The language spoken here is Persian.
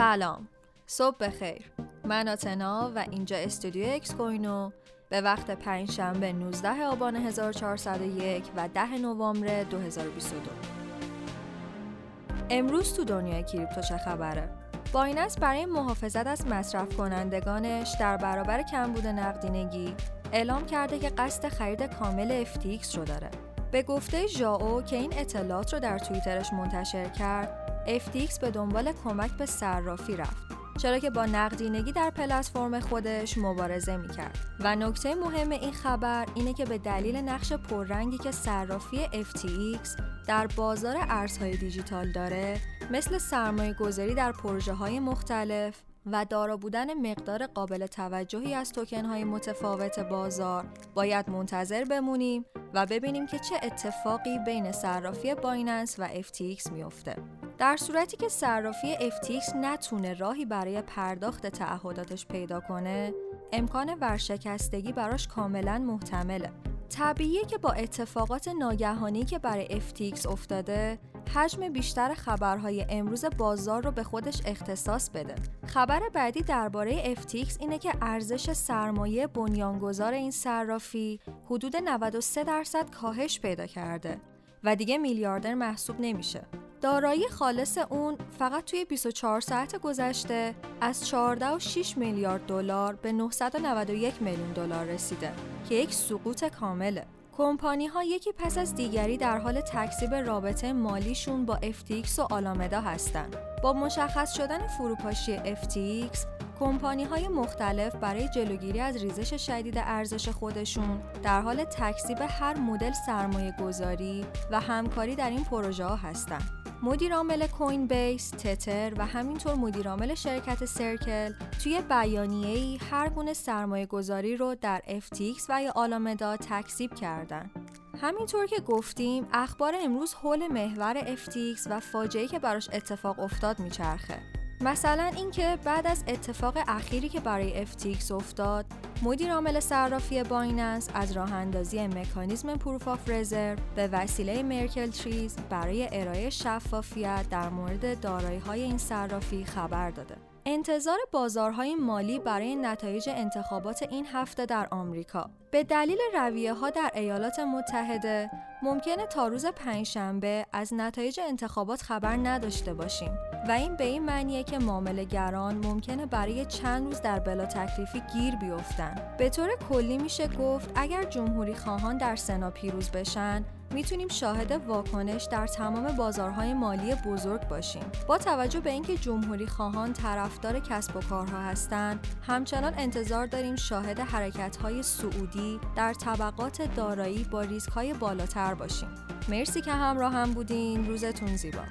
سلام صبح بخیر من آتنا و اینجا استودیو اکس کوینو به وقت پنج شنبه 19 آبان 1401 و 10 نوامبر 2022 امروز تو دنیای کریپتو چه خبره؟ بایننس برای محافظت از مصرف کنندگانش در برابر کمبود نقدینگی اعلام کرده که قصد خرید کامل FTX رو داره. به گفته ژائو که این اطلاعات رو در توییترش منتشر کرد، FTX به دنبال کمک به صرافی رفت چرا که با نقدینگی در پلتفرم خودش مبارزه می‌کرد و نکته مهم این خبر اینه که به دلیل نقش پررنگی که صرافی FTX در بازار ارزهای دیجیتال داره مثل سرمایه گذاری در پروژه های مختلف و دارا بودن مقدار قابل توجهی از توکن های متفاوت بازار باید منتظر بمونیم و ببینیم که چه اتفاقی بین صرافی بایننس و FTX میفته. در صورتی که صرافی FTX نتونه راهی برای پرداخت تعهداتش پیدا کنه، امکان ورشکستگی براش کاملا محتمله. طبیعیه که با اتفاقات ناگهانی که برای FTX افتاده، حجم بیشتر خبرهای امروز بازار رو به خودش اختصاص بده. خبر بعدی درباره FTX اینه که ارزش سرمایه بنیانگذار این صرافی حدود 93 درصد کاهش پیدا کرده و دیگه میلیاردر محسوب نمیشه. دارایی خالص اون فقط توی 24 ساعت گذشته از 14 و 6 میلیارد دلار به 991 میلیون دلار رسیده که یک سقوط کامله. کمپانی ها یکی پس از دیگری در حال تکذیب رابطه مالیشون با FTX و آلامدا هستند. با مشخص شدن فروپاشی FTX، کمپانی های مختلف برای جلوگیری از ریزش شدید ارزش خودشون در حال تکذیب هر مدل سرمایه گذاری و همکاری در این پروژه ها هستند. مدیرعامل کوین بیس، تتر و همینطور مدیرعامل شرکت سرکل توی بیانیه‌ای هر گونه سرمایه گذاری رو در FTX و یا آلامدا تکذیب کردن. همینطور که گفتیم اخبار امروز حول محور FTX و فاجعه‌ای که براش اتفاق افتاد میچرخه. مثلا اینکه بعد از اتفاق اخیری که برای FTX افتاد مدیر عامل صرافی بایننس از راه اندازی مکانیزم proof of reserve به وسیله Merkle trees برای ارائه شفافیت در مورد دارایی های این صرافی خبر داده. انتظار بازارهای مالی برای نتایج انتخابات این هفته در آمریکا. به دلیل رویه ها در ایالات متحده ممکنه تا روز پنجشنبه از نتایج انتخابات خبر نداشته باشیم و این به این معنیه که گران ممکنه برای چند روز در بلا تکلیفی گیر بیفتن. به طور کلی میشه گفت اگر جمهوری خواهان در سنا پیروز بشن می‌تونیم شاهد واکنش در تمام بازارهای مالی بزرگ باشیم. با توجه به اینکه جمهوری خواهان طرفدار کسب و کارها هستند، همچنان انتظار داریم شاهد حرکت‌های سعودی در طبقات دارایی با ریسک‌های بالاتر باشیم. مرسی که همراه هم بودین. روزتون زیبا.